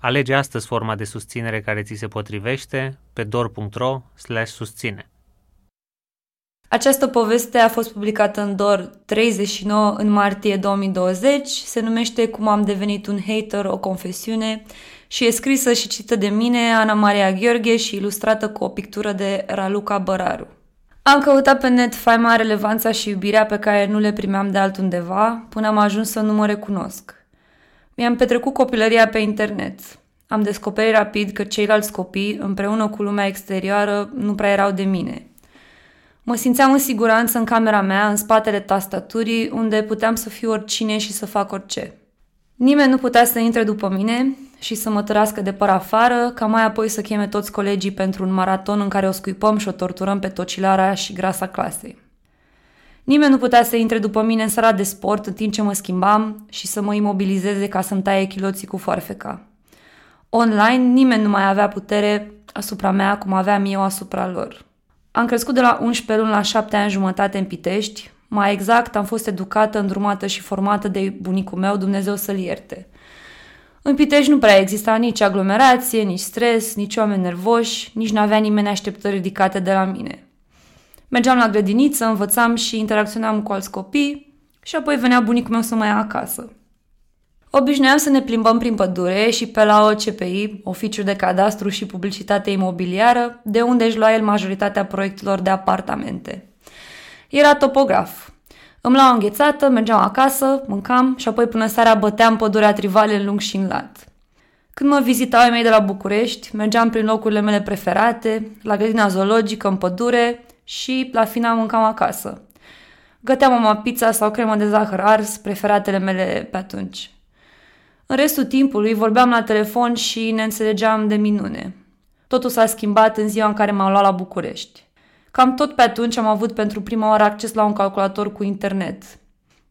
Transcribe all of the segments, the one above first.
Alege astăzi forma de susținere care ți se potrivește pe dor.ro susține. Această poveste a fost publicată în DOR 39 în martie 2020, se numește Cum am devenit un hater, o confesiune și e scrisă și citită de mine, Ana Maria Gheorghe și ilustrată cu o pictură de Raluca Băraru. Am căutat pe net faima, relevanța și iubirea pe care nu le primeam de altundeva, până am ajuns să nu mă recunosc. Mi-am petrecut copilăria pe internet. Am descoperit rapid că ceilalți copii, împreună cu lumea exterioară, nu prea erau de mine. Mă simțeam în siguranță în camera mea, în spatele tastaturii, unde puteam să fiu oricine și să fac orice. Nimeni nu putea să intre după mine și să mă tărască de păr afară, ca mai apoi să cheme toți colegii pentru un maraton în care o scuipăm și o torturăm pe tocilara și grasa clasei. Nimeni nu putea să intre după mine în sala de sport în timp ce mă schimbam și să mă imobilizeze ca să-mi taie chiloții cu foarfeca. Online, nimeni nu mai avea putere asupra mea cum aveam eu asupra lor. Am crescut de la 11 luni la 7 ani jumătate în Pitești, mai exact am fost educată, îndrumată și formată de bunicul meu, Dumnezeu să-l ierte. În Pitești nu prea exista nici aglomerație, nici stres, nici oameni nervoși, nici nu avea nimeni așteptări ridicate de la mine. Mergeam la grădiniță, învățam și interacționam cu alți copii și apoi venea bunicul meu să mă ia acasă. Obișnuiam să ne plimbăm prin pădure și pe la OCPI, Oficiul de Cadastru și Publicitate Imobiliară, de unde își lua el majoritatea proiectelor de apartamente. Era topograf. Îmi luam înghețată, mergeam acasă, mâncam și apoi până seara băteam pădurea trivale în lung și în lat. Când mă vizitau ai mei de la București, mergeam prin locurile mele preferate, la grădina zoologică, în pădure și la final mâncam acasă. Găteam mama pizza sau cremă de zahăr ars, preferatele mele pe atunci. În restul timpului vorbeam la telefon și ne înțelegeam de minune. Totul s-a schimbat în ziua în care m-am luat la București. Cam tot pe atunci am avut pentru prima oară acces la un calculator cu internet.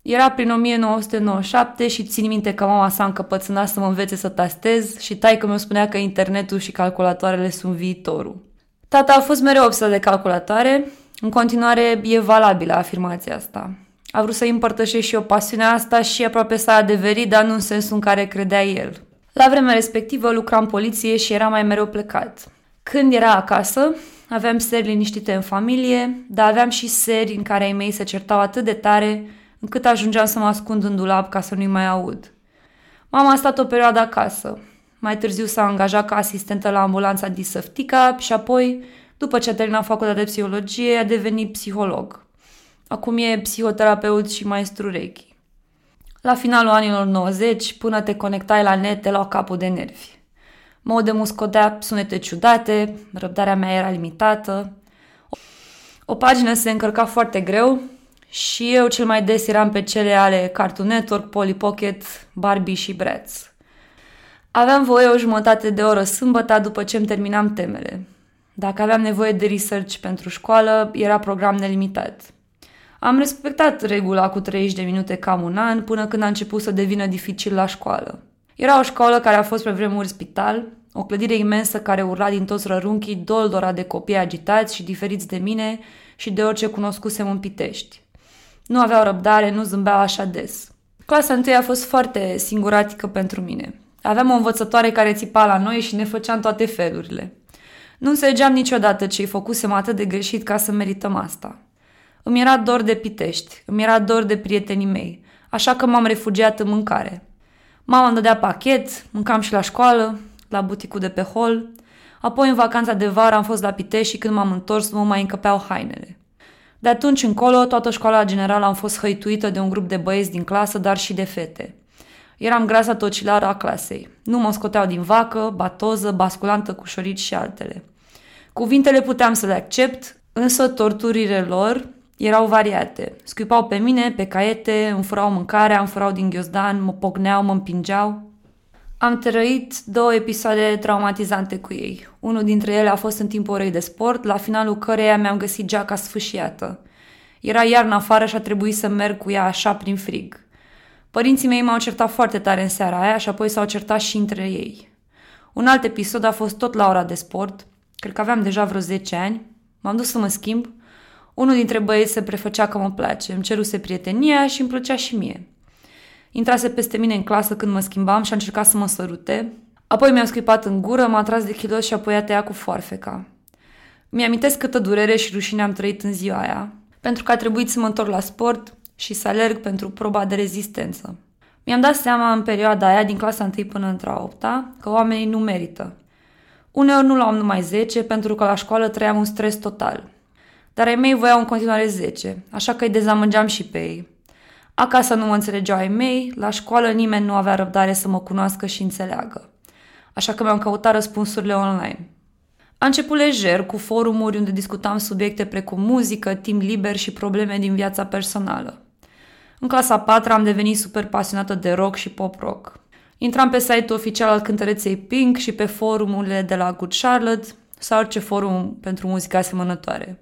Era prin 1997 și țin minte că mama s-a încăpățânat să mă învețe să tastez și taică mi spunea că internetul și calculatoarele sunt viitorul. Tata a fost mereu obsedă de calculatoare, în continuare e valabilă afirmația asta. A vrut să împărtășește și o pasiunea asta și aproape s-a adeverit, dar nu în sensul în care credea el. La vremea respectivă lucram în poliție și era mai mereu plecat. Când era acasă, aveam seri liniștite în familie, dar aveam și seri în care ai mei se certau atât de tare încât ajungeam să mă ascund în dulap ca să nu-i mai aud. Mama a stat o perioadă acasă. Mai târziu s-a angajat ca asistentă la ambulanța Disăftica și apoi, după ce a terminat facultatea de psihologie, a devenit psiholog. Acum e psihoterapeut și maestru Reiki. La finalul anilor 90, până te conectai la net, te luau capul de nervi. Modemul scotea sunete ciudate, răbdarea mea era limitată. O pagină se încărca foarte greu și eu cel mai des eram pe cele ale Cartoon Network, Polly Pocket, Barbie și Bratz. Aveam voie o jumătate de oră sâmbătă după ce îmi terminam temele. Dacă aveam nevoie de research pentru școală, era program nelimitat. Am respectat regula cu 30 de minute cam un an până când a început să devină dificil la școală. Era o școală care a fost pe vremuri spital, o clădire imensă care urla din toți rărunchii doldora de copii agitați și diferiți de mine și de orice cunoscusem în Pitești. Nu aveau răbdare, nu zâmbeau așa des. Clasa întâi a fost foarte singuratică pentru mine. Aveam o învățătoare care țipa la noi și ne făcea în toate felurile. Nu înțelegeam niciodată ce-i făcusem atât de greșit ca să merităm asta. Îmi era dor de Pitești, îmi era dor de prietenii mei, așa că m-am refugiat în mâncare. Mama îmi dădea pachet, mâncam și la școală, la buticul de pe hol. Apoi, în vacanța de vară, am fost la Pitești și când m-am întors, mă mai încăpeau hainele. De atunci încolo, toată școala generală am fost hăituită de un grup de băieți din clasă, dar și de fete. Eram grasa tocilară a clasei. Nu mă scoteau din vacă, batoză, basculantă cu șorici și altele. Cuvintele puteam să le accept, însă torturile lor erau variate. Scuipau pe mine, pe caiete, îmi furau mâncarea, îmi furau din ghiozdan, mă pocneau, mă împingeau. Am trăit două episoade traumatizante cu ei. Unul dintre ele a fost în timpul orei de sport, la finalul căreia mi-am găsit geaca sfâșiată. Era iarna afară și a trebuit să merg cu ea așa prin frig. Părinții mei m-au certat foarte tare în seara aia și apoi s-au certat și între ei. Un alt episod a fost tot la ora de sport, cred că aveam deja vreo 10 ani, m-am dus să mă schimb. Unul dintre băieți se prefăcea că mă place, îmi ceruse prietenia și îmi plăcea și mie. Intrase peste mine în clasă când mă schimbam și a încercat să mă sărute. Apoi mi-a scuipat în gură, m-a tras de chilos și apoi a tăiat cu foarfeca. Mi-amintesc câtă durere și rușine am trăit în ziua aia, pentru că a trebuit să mă întorc la sport și să alerg pentru proba de rezistență. Mi-am dat seama în perioada aia, din clasa 1 până într-a 8 că oamenii nu merită. Uneori nu luam numai 10 pentru că la școală trăiam un stres total. Dar ai mei voiau în continuare 10, așa că îi dezamăgeam și pe ei. Acasă nu mă înțelegeau ai mei, la școală nimeni nu avea răbdare să mă cunoască și înțeleagă. Așa că mi-am căutat răspunsurile online. A început lejer cu forumuri unde discutam subiecte precum muzică, timp liber și probleme din viața personală. În clasa 4 am devenit super pasionată de rock și pop-rock. Intram pe site-ul oficial al cântăreței Pink și pe forumurile de la Good Charlotte sau orice forum pentru muzică asemănătoare.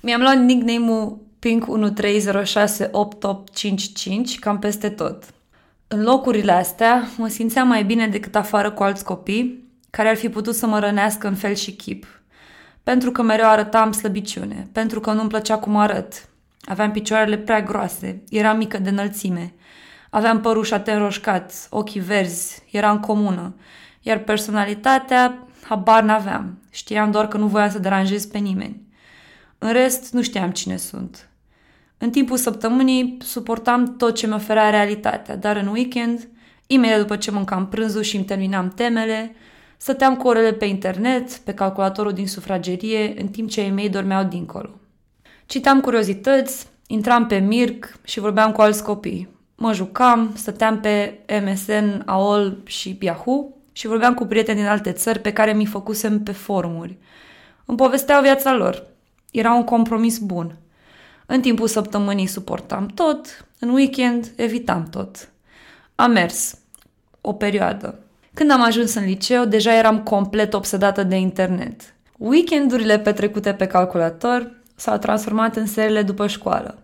Mi-am luat nickname-ul Pink 13068855 cam peste tot. În locurile astea mă simțeam mai bine decât afară cu alți copii care ar fi putut să mă rănească în fel și chip. Pentru că mereu arătam slăbiciune, pentru că nu-mi plăcea cum arăt. Aveam picioarele prea groase, eram mică de înălțime. Aveam părul șaten roșcat, ochii verzi, eram comună. Iar personalitatea, habar n-aveam. Știam doar că nu voiam să deranjez pe nimeni. În rest, nu știam cine sunt. În timpul săptămânii suportam tot ce mi oferea realitatea, dar în weekend, imediat după ce mâncam prânzul și îmi terminam temele, stăteam cu orele pe internet, pe calculatorul din sufragerie, în timp ce ei mei dormeau dincolo. Citam curiozități, intram pe Mirc și vorbeam cu alți copii. Mă jucam, stăteam pe MSN, AOL și Yahoo și vorbeam cu prieteni din alte țări pe care mi făcusem pe forumuri. Îmi povesteau viața lor. Era un compromis bun – în timpul săptămânii suportam tot, în weekend evitam tot. Am mers o perioadă. Când am ajuns în liceu, deja eram complet obsedată de internet. Weekendurile petrecute pe calculator s-au transformat în serile după școală.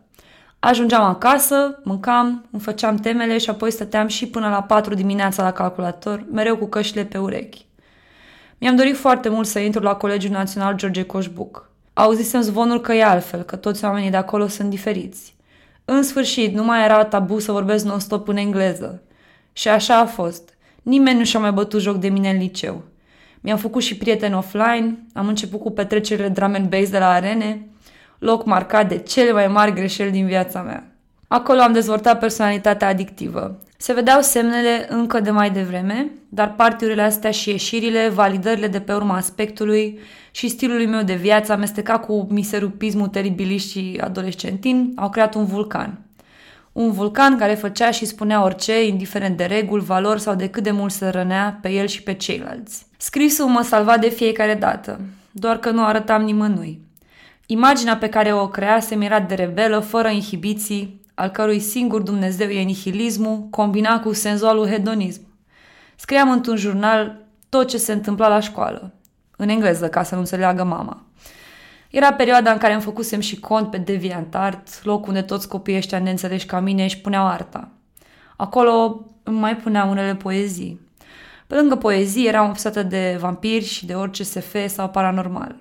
Ajungeam acasă, mâncam, îmi făceam temele și apoi stăteam și până la 4 dimineața la calculator, mereu cu căștile pe urechi. Mi-am dorit foarte mult să intru la Colegiul Național George Coșbuc. Auzisem zvonul că e altfel, că toți oamenii de acolo sunt diferiți. În sfârșit, nu mai era tabu să vorbesc non-stop în engleză. Și așa a fost. Nimeni nu și-a mai bătut joc de mine în liceu. Mi-am făcut și prieteni offline, am început cu petrecerile drum and bass de la arene, loc marcat de cele mai mari greșeli din viața mea. Acolo am dezvoltat personalitatea adictivă. Se vedeau semnele încă de mai devreme, dar partiurile astea și ieșirile, validările de pe urma aspectului și stilului meu de viață amestecat cu miserupismul teribilist și adolescentin au creat un vulcan. Un vulcan care făcea și spunea orice, indiferent de reguli, valori sau de cât de mult se rănea pe el și pe ceilalți. Scrisul mă salva de fiecare dată, doar că nu arătam nimănui. Imaginea pe care o creasem era de rebelă, fără inhibiții, al cărui singur Dumnezeu e nihilismul, combinat cu senzualul hedonism. Scriam într-un jurnal tot ce se întâmpla la școală, în engleză, ca să nu înțeleagă mama. Era perioada în care îmi făcusem și cont pe DeviantArt, loc unde toți copiii ăștia neînțeleși ca mine își puneau arta. Acolo îmi mai puneam unele poezii. Pe lângă poezii eram obsată de vampiri și de orice SF sau paranormal.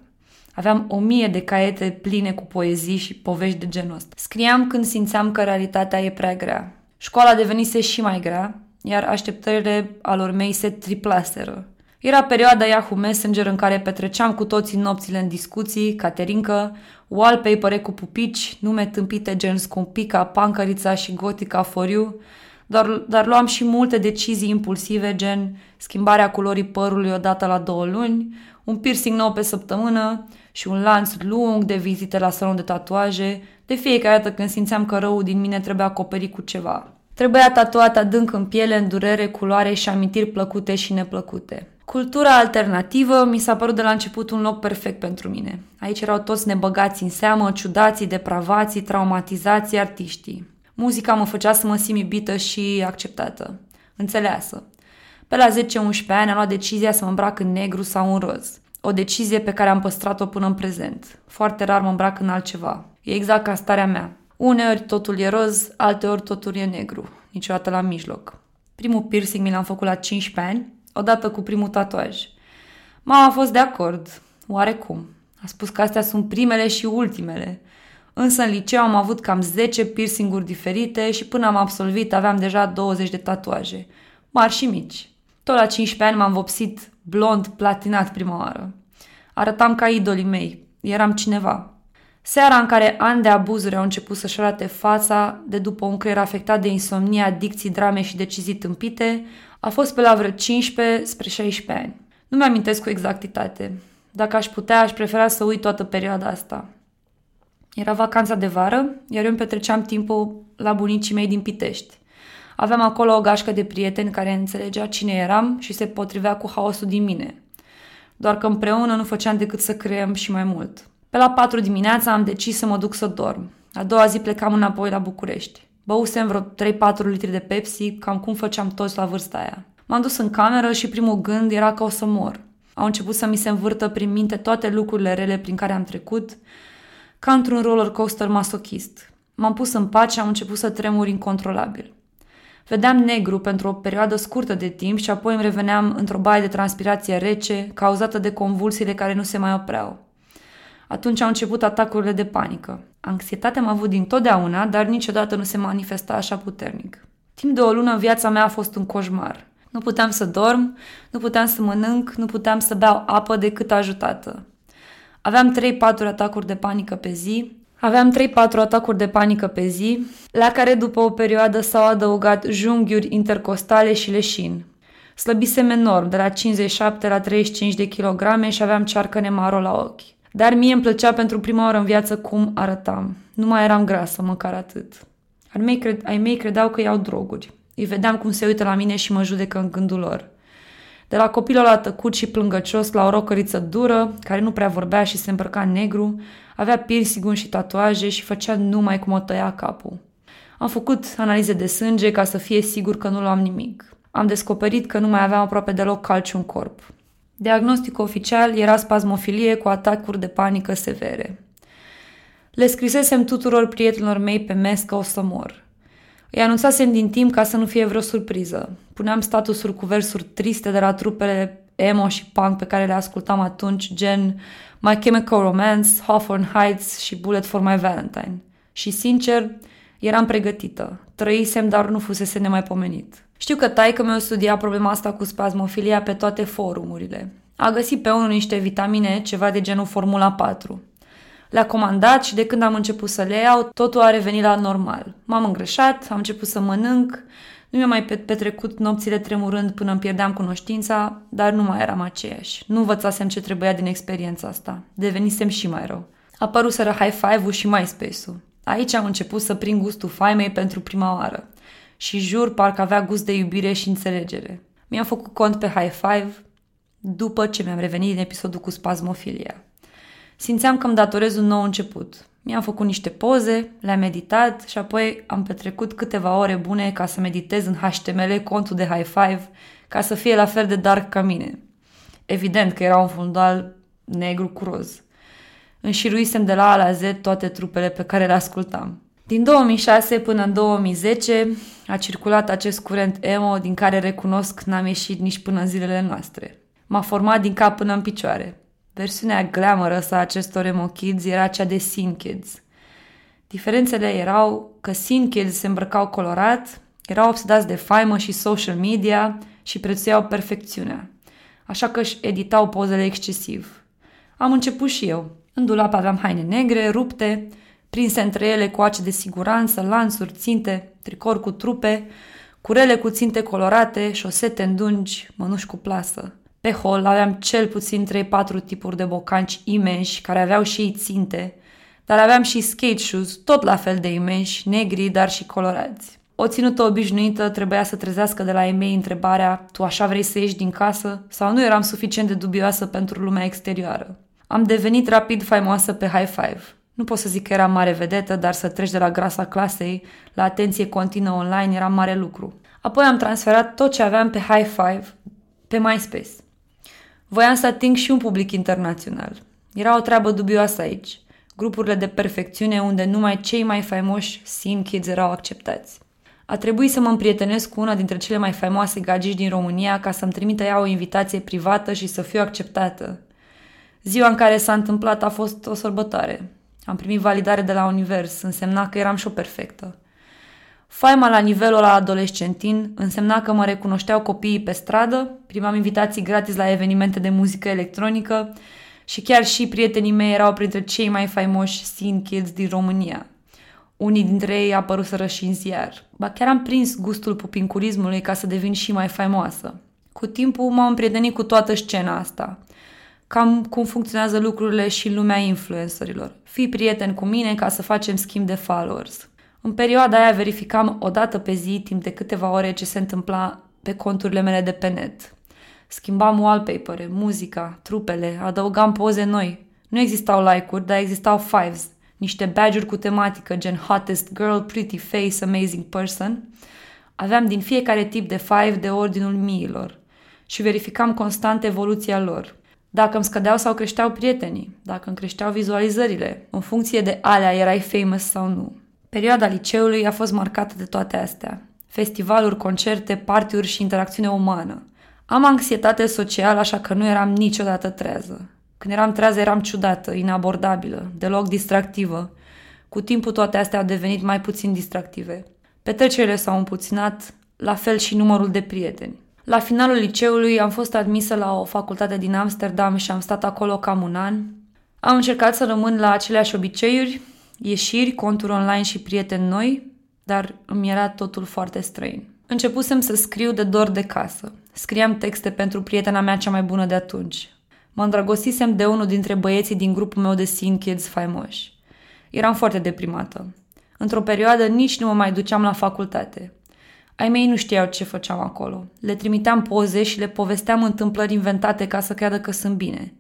Aveam o mie de caiete pline cu poezii și povești de genul ăsta. Scriam când simțeam că realitatea e prea grea. Școala devenise și mai grea, iar așteptările alor mei se triplaseră. Era perioada Yahoo Messenger în care petreceam cu toții nopțile în discuții, caterincă, wallpaper cu pupici, nume tâmpite gen Scumpica, Pancărița și Gotica for you, dar, dar luam și multe decizii impulsive gen schimbarea culorii părului odată la două luni, un piercing nou pe săptămână și un lanț lung de vizite la salon de tatuaje, de fiecare dată când simțeam că răul din mine trebuia acoperit cu ceva. Trebuia tatuat adânc în piele, în durere, culoare și amintiri plăcute și neplăcute. Cultura alternativă mi s-a părut de la început un loc perfect pentru mine. Aici erau toți nebăgați în seamă, ciudații, depravații, traumatizații, artiștii. Muzica mă făcea să mă simt iubită și acceptată, înțeleasă. Pe la 10-11 ani am luat decizia să mă îmbrac în negru sau în roz. O decizie pe care am păstrat-o până în prezent. Foarte rar mă îmbrac în altceva. E exact ca starea mea. Uneori totul e roz, alteori totul e negru. Niciodată la mijloc. Primul piercing mi l-am făcut la 15 ani, odată cu primul tatuaj. Mama a fost de acord, oarecum. A spus că astea sunt primele și ultimele. Însă în liceu am avut cam 10 piercinguri diferite și până am absolvit aveam deja 20 de tatuaje, mari și mici. Tot la 15 ani m-am vopsit blond platinat prima oară. Arătam ca idolii mei, eram cineva. Seara în care ani de abuzuri au început să-și arate fața de după un creier afectat de insomnie, adicții, drame și decizii tâmpite, a fost pe la vreo 15 spre 16 ani. Nu mi-amintesc cu exactitate. Dacă aș putea, aș prefera să uit toată perioada asta. Era vacanța de vară, iar eu îmi petreceam timpul la bunicii mei din Pitești. Aveam acolo o gașcă de prieteni care înțelegea cine eram și se potrivea cu haosul din mine. Doar că împreună nu făceam decât să creăm și mai mult. Pe la patru dimineața am decis să mă duc să dorm. A doua zi plecam înapoi la București. Băusem vreo 3-4 litri de Pepsi, cam cum făceam toți la vârsta aia. M-am dus în cameră și primul gând era că o să mor. Au început să mi se învârtă prin minte toate lucrurile rele prin care am trecut, ca într-un roller coaster masochist. M-am pus în pat și am început să tremur incontrolabil. Vedeam negru pentru o perioadă scurtă de timp și apoi îmi reveneam într-o baie de transpirație rece, cauzată de convulsiile care nu se mai opreau. Atunci au început atacurile de panică. Anxietatea am avut din totdeauna, dar niciodată nu se manifesta așa puternic. Timp de o lună viața mea a fost un coșmar. Nu puteam să dorm, nu puteam să mănânc, nu puteam să beau apă decât ajutată. Aveam 3-4 atacuri de panică pe zi, Aveam 3-4 atacuri de panică pe zi, la care după o perioadă s-au adăugat junghiuri intercostale și leșin. Slăbisem enorm, de la 57 la 35 de kilograme și aveam cearcă maro la ochi. Dar mie îmi plăcea pentru prima oară în viață cum arătam. Nu mai eram grasă, măcar atât. Ai mei, cred, ai mei credeau că iau droguri. Îi vedeam cum se uită la mine și mă judecă în gândul lor. De la copilul la tăcut și plângăcios la o rocăriță dură, care nu prea vorbea și se îmbrăca în negru, avea piercing și tatuaje și făcea numai cum o tăia capul. Am făcut analize de sânge ca să fie sigur că nu luam nimic. Am descoperit că nu mai aveam aproape deloc calciu în corp. Diagnosticul oficial era spasmofilie cu atacuri de panică severe. Le scrisesem tuturor prietenilor mei pe mes că o să mor. Îi anunțasem din timp ca să nu fie vreo surpriză. Puneam statusuri cu versuri triste de la trupele emo și punk pe care le ascultam atunci, gen My Chemical Romance, Hawthorne Heights și Bullet for My Valentine. Și sincer, eram pregătită. Trăisem, dar nu fusese nemaipomenit. Știu că taică meu studia problema asta cu spasmofilia pe toate forumurile. A găsit pe unul niște vitamine, ceva de genul Formula 4. Le-a comandat și de când am început să le iau, totul a revenit la normal. M-am îngrășat, am început să mănânc, nu mi-am mai petrecut nopțile tremurând până îmi pierdeam cunoștința, dar nu mai eram aceeași. Nu învățasem ce trebuia din experiența asta. Devenisem și mai rău. Apăruseră high five-ul și MySpace-ul. Aici am început să prind gustul faimei pentru prima oară. Și jur, parcă avea gust de iubire și înțelegere. Mi-am făcut cont pe high five după ce mi-am revenit din episodul cu spasmofilia. Simțeam că îmi datorez un nou început. Mi-am făcut niște poze, le-am meditat și apoi am petrecut câteva ore bune ca să meditez în HTML contul de High Five ca să fie la fel de dark ca mine. Evident că era un fundal negru cu roz. Înșiruisem de la A la Z toate trupele pe care le ascultam. Din 2006 până în 2010 a circulat acest curent emo din care recunosc n-am ieșit nici până în zilele noastre. M-a format din cap până în picioare. Versiunea glamorous a acestor emo kids era cea de scene kids. Diferențele erau că scene kids se îmbrăcau colorat, erau obsedați de faimă și social media și prețuiau perfecțiunea. Așa că își editau pozele excesiv. Am început și eu. În dulap aveam haine negre, rupte, prinse între ele coace de siguranță, lansuri, ținte, tricori cu trupe, curele cu ținte colorate, șosete îndungi, mănuși cu plasă. Pe hol aveam cel puțin 3-4 tipuri de bocanci imensi care aveau și ei ținte, dar aveam și skate shoes, tot la fel de imensi, negri, dar și colorați. O ținută obișnuită trebuia să trezească de la ei mei întrebarea Tu așa vrei să ieși din casă? Sau nu eram suficient de dubioasă pentru lumea exterioară? Am devenit rapid faimoasă pe high five. Nu pot să zic că eram mare vedetă, dar să treci de la grasa clasei la atenție continuă online era mare lucru. Apoi am transferat tot ce aveam pe High Five pe MySpace. Voiam să ating și un public internațional. Era o treabă dubioasă aici. Grupurile de perfecțiune unde numai cei mai faimoși scene kids erau acceptați. A trebuit să mă împrietenesc cu una dintre cele mai faimoase gagici din România ca să-mi trimită ea o invitație privată și să fiu acceptată. Ziua în care s-a întâmplat a fost o sărbătoare. Am primit validare de la univers, însemna că eram și o perfectă. Faima la nivelul la adolescentin însemna că mă recunoșteau copiii pe stradă, primam invitații gratis la evenimente de muzică electronică și chiar și prietenii mei erau printre cei mai faimoși scene kids din România. Unii dintre ei apăruseră și în ziar. Ba chiar am prins gustul pupincurismului ca să devin și mai faimoasă. Cu timpul m-am împrietenit cu toată scena asta. Cam cum funcționează lucrurile și în lumea influencerilor. Fii prieten cu mine ca să facem schimb de followers. În perioada aia verificam o dată pe zi, timp de câteva ore, ce se întâmpla pe conturile mele de pe net. Schimbam wallpaper muzica, trupele, adăugam poze noi. Nu existau like-uri, dar existau fives, niște badge-uri cu tematică, gen hottest girl, pretty face, amazing person. Aveam din fiecare tip de five de ordinul miilor și verificam constant evoluția lor. Dacă îmi scădeau sau creșteau prietenii, dacă îmi creșteau vizualizările, în funcție de alea erai famous sau nu. Perioada liceului a fost marcată de toate astea. Festivaluri, concerte, partiuri și interacțiune umană. Am anxietate socială, așa că nu eram niciodată trează. Când eram trează, eram ciudată, inabordabilă, deloc distractivă. Cu timpul toate astea au devenit mai puțin distractive. Petrecerile s-au împuținat, la fel și numărul de prieteni. La finalul liceului am fost admisă la o facultate din Amsterdam și am stat acolo cam un an. Am încercat să rămân la aceleași obiceiuri, ieșiri, conturi online și prieteni noi, dar îmi era totul foarte străin. Începusem să scriu de dor de casă. Scriam texte pentru prietena mea cea mai bună de atunci. Mă îndrăgostisem de unul dintre băieții din grupul meu de scene kids faimoși. Eram foarte deprimată. Într-o perioadă nici nu mă mai duceam la facultate. Ai mei nu știau ce făceam acolo. Le trimiteam poze și le povesteam întâmplări inventate ca să creadă că sunt bine.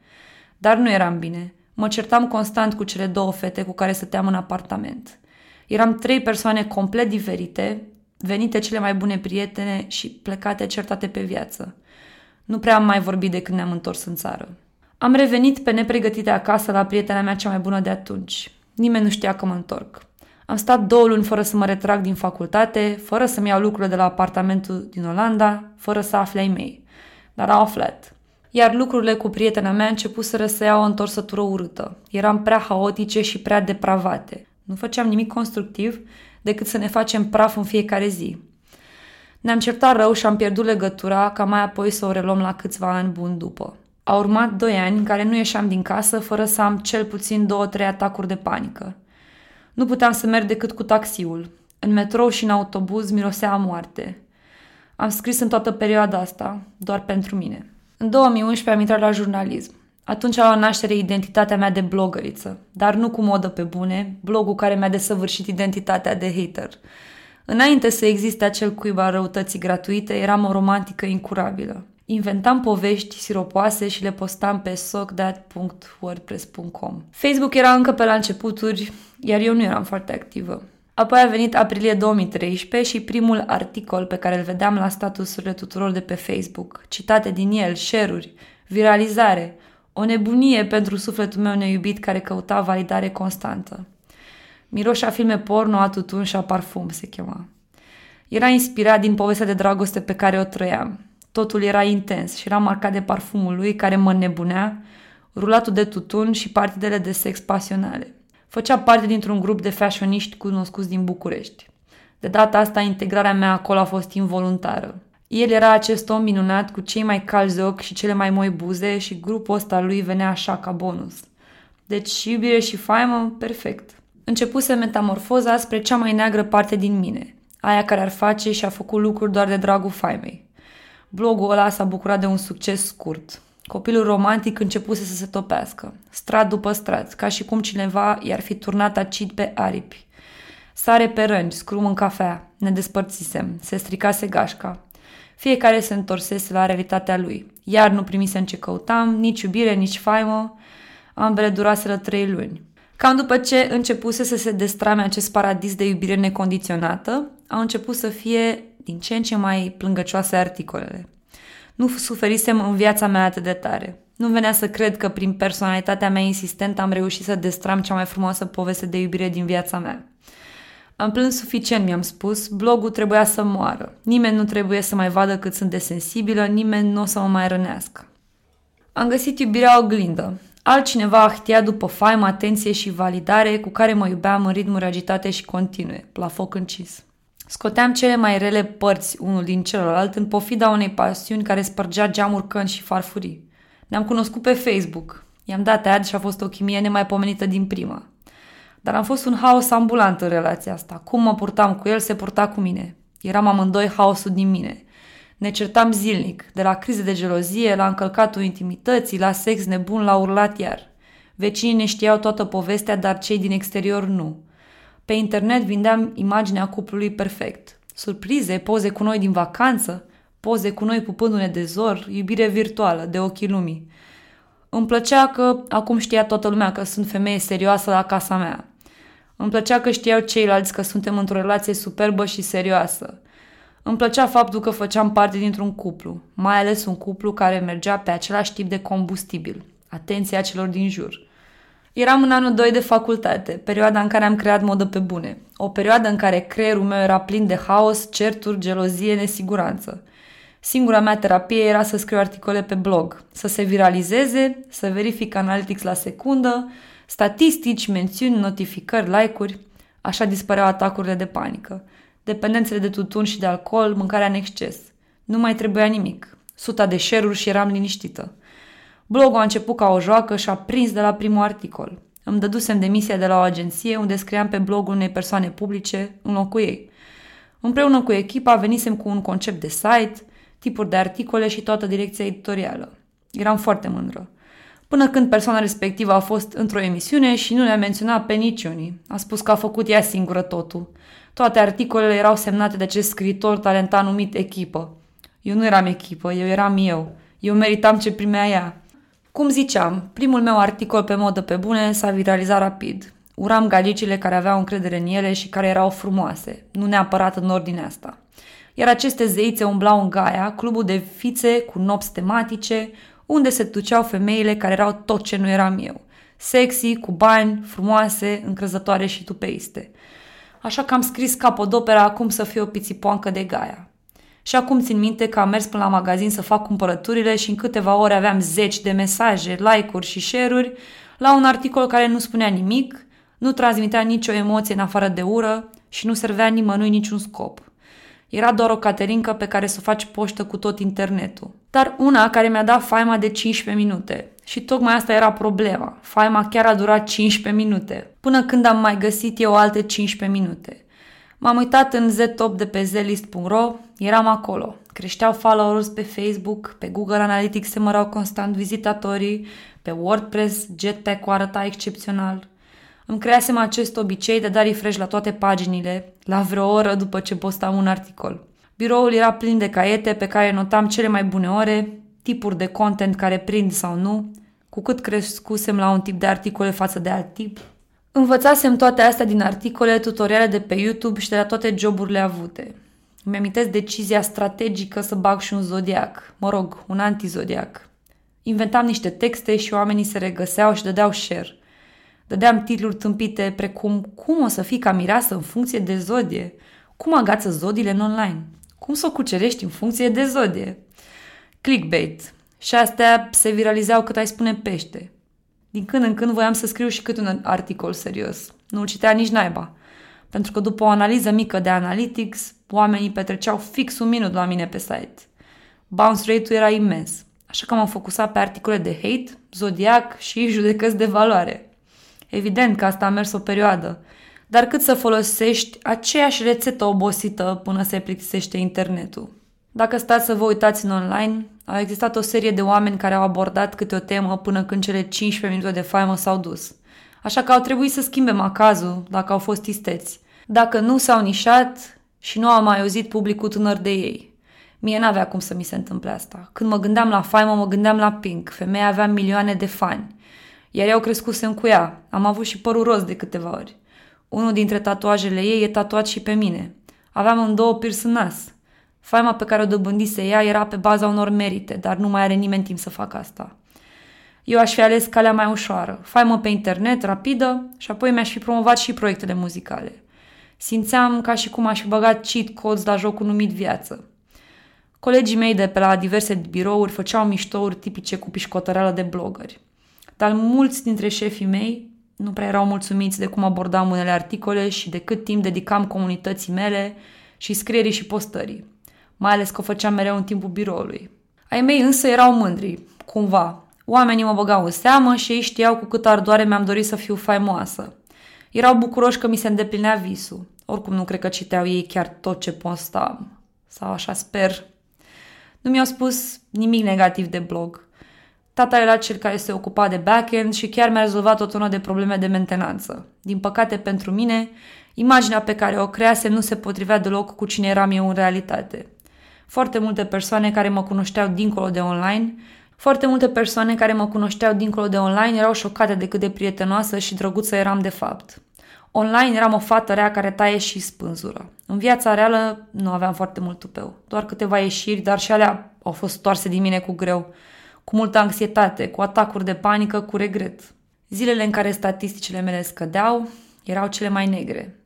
Dar nu eram bine. Mă certam constant cu cele două fete cu care stăteam în apartament. Eram trei persoane complet diferite, venite cele mai bune prietene și plecate certate pe viață. Nu prea am mai vorbit de când ne-am întors în țară. Am revenit pe nepregătite acasă la prietena mea cea mai bună de atunci. Nimeni nu știa că mă întorc. Am stat două luni fără să mă retrag din facultate, fără să-mi iau lucrurile de la apartamentul din Olanda, fără să afle ai mei. Dar au aflat. Iar lucrurile cu prietena mea început să ia o întorsătură urâtă. Eram prea haotice și prea depravate. Nu făceam nimic constructiv decât să ne facem praf în fiecare zi. Ne-am certat rău și am pierdut legătura ca mai apoi să o reluăm la câțiva ani buni după. Au urmat doi ani în care nu ieșeam din casă fără să am cel puțin două-trei atacuri de panică. Nu puteam să merg decât cu taxiul. În metrou și în autobuz mirosea moarte. Am scris în toată perioada asta, doar pentru mine. În 2011 am intrat la jurnalism. Atunci a luat naștere identitatea mea de blogăriță, dar nu cu modă pe bune, blogul care mi-a desăvârșit identitatea de hater. Înainte să existe acel cuib al răutății gratuite, eram o romantică incurabilă. Inventam povești siropoase și le postam pe socdat.wordpress.com. Facebook era încă pe la începuturi, iar eu nu eram foarte activă. Apoi a venit aprilie 2013 și primul articol pe care îl vedeam la statusurile tuturor de pe Facebook, citate din el, share-uri, viralizare, o nebunie pentru sufletul meu neiubit care căuta validare constantă. Miroșa filme porno, a tutun și a parfum se chema. Era inspirat din povestea de dragoste pe care o trăiam. Totul era intens și era marcat de parfumul lui care mă nebunea, rulatul de tutun și partidele de sex pasionale. Făcea parte dintr-un grup de fashioniști cunoscuți din București. De data asta, integrarea mea acolo a fost involuntară. El era acest om minunat cu cei mai calzi ochi și cele mai moi buze și grupul ăsta lui venea așa ca bonus. Deci iubire și faimă, perfect. Începuse metamorfoza spre cea mai neagră parte din mine, aia care ar face și a făcut lucruri doar de dragul faimei. Blogul ăla s-a bucurat de un succes scurt. Copilul romantic începuse să se topească, strat după strat, ca și cum cineva i-ar fi turnat acid pe aripi. Sare pe rângi, scrum în cafea, ne despărțisem, se stricase gașca. Fiecare se întorsese la realitatea lui. Iar nu primisem ce căutam, nici iubire, nici faimă. Ambele duraseră trei luni. Cam după ce începuse să se destrame acest paradis de iubire necondiționată, au început să fie din ce în ce mai plângăcioase articolele. Nu suferisem în viața mea atât de tare. Nu venea să cred că prin personalitatea mea insistentă am reușit să destram cea mai frumoasă poveste de iubire din viața mea. Am plâns suficient, mi-am spus, blogul trebuia să moară. Nimeni nu trebuie să mai vadă cât sunt de sensibilă, nimeni nu o să mă mai rănească. Am găsit iubirea oglindă. Altcineva ahtia după faimă, atenție și validare cu care mă iubeam în ritmuri agitate și continue, la foc încis. Scoteam cele mai rele părți unul din celălalt în pofida unei pasiuni care spărgea geamuri căni și farfurii. Ne-am cunoscut pe Facebook. I-am dat ad și a fost o chimie nemaipomenită din prima. Dar am fost un haos ambulant în relația asta. Cum mă purtam cu el, se purta cu mine. Eram amândoi haosul din mine. Ne certam zilnic, de la crize de gelozie, la încălcatul intimității, la sex nebun, la urlat iar. Vecinii ne știau toată povestea, dar cei din exterior nu. Pe internet vindeam imaginea cuplului perfect. Surprize, poze cu noi din vacanță, poze cu noi pupându-ne de zor, iubire virtuală, de ochii lumii. Îmi plăcea că acum știa toată lumea că sunt femeie serioasă la casa mea. Îmi plăcea că știau ceilalți că suntem într-o relație superbă și serioasă. Îmi plăcea faptul că făceam parte dintr-un cuplu, mai ales un cuplu care mergea pe același tip de combustibil, atenția celor din jur. Eram în anul 2 de facultate, perioada în care am creat modă pe bune. O perioadă în care creierul meu era plin de haos, certuri, gelozie, nesiguranță. Singura mea terapie era să scriu articole pe blog, să se viralizeze, să verific analytics la secundă, statistici, mențiuni, notificări, like-uri. Așa dispăreau atacurile de panică. Dependențele de tutun și de alcool, mâncarea în exces. Nu mai trebuia nimic. Suta de share și eram liniștită. Blogul a început ca o joacă și a prins de la primul articol. Îmi dădusem demisia de la o agenție unde scriam pe blogul unei persoane publice în locul ei. Împreună cu echipa venisem cu un concept de site, tipuri de articole și toată direcția editorială. Eram foarte mândră. Până când persoana respectivă a fost într-o emisiune și nu ne-a menționat pe niciunii. A spus că a făcut ea singură totul. Toate articolele erau semnate de acest scriitor talentat numit echipă. Eu nu eram echipă, eu eram eu. Eu meritam ce primea ea. Cum ziceam, primul meu articol pe modă pe bune s-a viralizat rapid. Uram galicile care aveau încredere în ele și care erau frumoase, nu neapărat în ordinea asta. Iar aceste zeițe umblau în Gaia, clubul de fițe cu nopți tematice, unde se duceau femeile care erau tot ce nu eram eu. Sexy, cu bani, frumoase, încrezătoare și tupeiste. Așa că am scris capodopera Cum să fiu o pițipoancă de Gaia. Și acum țin minte că am mers până la magazin să fac cumpărăturile și în câteva ore aveam zeci de mesaje, like-uri și share-uri la un articol care nu spunea nimic, nu transmitea nicio emoție în afară de ură și nu servea nimănui niciun scop. Era doar o caterincă pe care să o faci poștă cu tot internetul. Dar una care mi-a dat faima de 15 minute. Și tocmai asta era problema. Faima chiar a durat 15 minute. Până când am mai găsit eu alte 15 minute. M-am uitat în Z-Top de pe zlist.ro, eram acolo. Creșteau followers pe Facebook, pe Google Analytics se mărau constant vizitatorii, pe WordPress Jetpack-ul arăta excepțional. Îmi creasem acest obicei de a da refresh la toate paginile, la vreo oră după ce postam un articol. Biroul era plin de caiete pe care notam cele mai bune ore, tipuri de content care prind sau nu, cu cât crescusem la un tip de articole față de alt tip, Învățasem toate astea din articole, tutoriale de pe YouTube și de la toate joburile avute. Îmi amintesc decizia strategică să bag și un zodiac, mă rog, un antizodiac. Inventam niște texte și oamenii se regăseau și dădeau share. Dădeam titluri tâmpite precum Cum o să fii ca mireasă în funcție de zodie? Cum agață zodiile în online? Cum să o cucerești în funcție de zodie? Clickbait. Și astea se viralizau cât ai spune pește. Din când în când voiam să scriu și cât un articol serios. Nu-l citea nici naiba. Pentru că după o analiză mică de analytics, oamenii petreceau fix un minut la mine pe site. Bounce rate-ul era imens. Așa că m-am focusat pe articole de hate, zodiac și judecăți de valoare. Evident că asta a mers o perioadă, dar cât să folosești aceeași rețetă obosită până se plictisește internetul. Dacă stați să vă uitați în online, au existat o serie de oameni care au abordat câte o temă până când cele 15 minute de faimă s-au dus. Așa că au trebuit să schimbe macazul dacă au fost isteți. Dacă nu s-au nișat și nu au mai auzit publicul tânăr de ei. Mie n-avea cum să mi se întâmple asta. Când mă gândeam la faimă, mă gândeam la Pink. Femeia avea milioane de fani. Iar eu crescusem cu ea. Am avut și părul roz de câteva ori. Unul dintre tatuajele ei e tatuat și pe mine. Aveam în două pirs în nas. Faima pe care o dobândise ea era pe baza unor merite, dar nu mai are nimeni timp să facă asta. Eu aș fi ales calea mai ușoară, faimă pe internet, rapidă, și apoi mi-aș fi promovat și proiectele muzicale. Simțeam ca și cum aș fi băgat cheat codes la jocul numit viață. Colegii mei de pe la diverse birouri făceau miștouri tipice cu pișcotăreală de blogări. Dar mulți dintre șefii mei nu prea erau mulțumiți de cum abordam unele articole și de cât timp dedicam comunității mele și scrierii și postării, mai ales că o făceam mereu în timpul biroului. Ai mei însă erau mândri, cumva. Oamenii mă băgau în seamă și ei știau cu cât ardoare mi-am dorit să fiu faimoasă. Erau bucuroși că mi se îndeplinea visul. Oricum nu cred că citeau ei chiar tot ce postam. Sau așa sper. Nu mi-au spus nimic negativ de blog. Tata era cel care se ocupa de backend și chiar mi-a rezolvat o tonă de probleme de mentenanță. Din păcate pentru mine, imaginea pe care o creasem nu se potrivea deloc cu cine eram eu în realitate. Foarte multe persoane care mă cunoșteau dincolo de online, foarte multe persoane care mă cunoșteau dincolo de online erau șocate de cât de prietenoasă și drăguță eram de fapt. Online eram o fată rea care taie și spânzură. În viața reală nu aveam foarte mult tupeu, doar câteva ieșiri, dar și alea au fost stoarse din mine cu greu cu multă anxietate, cu atacuri de panică, cu regret. Zilele în care statisticile mele scădeau erau cele mai negre.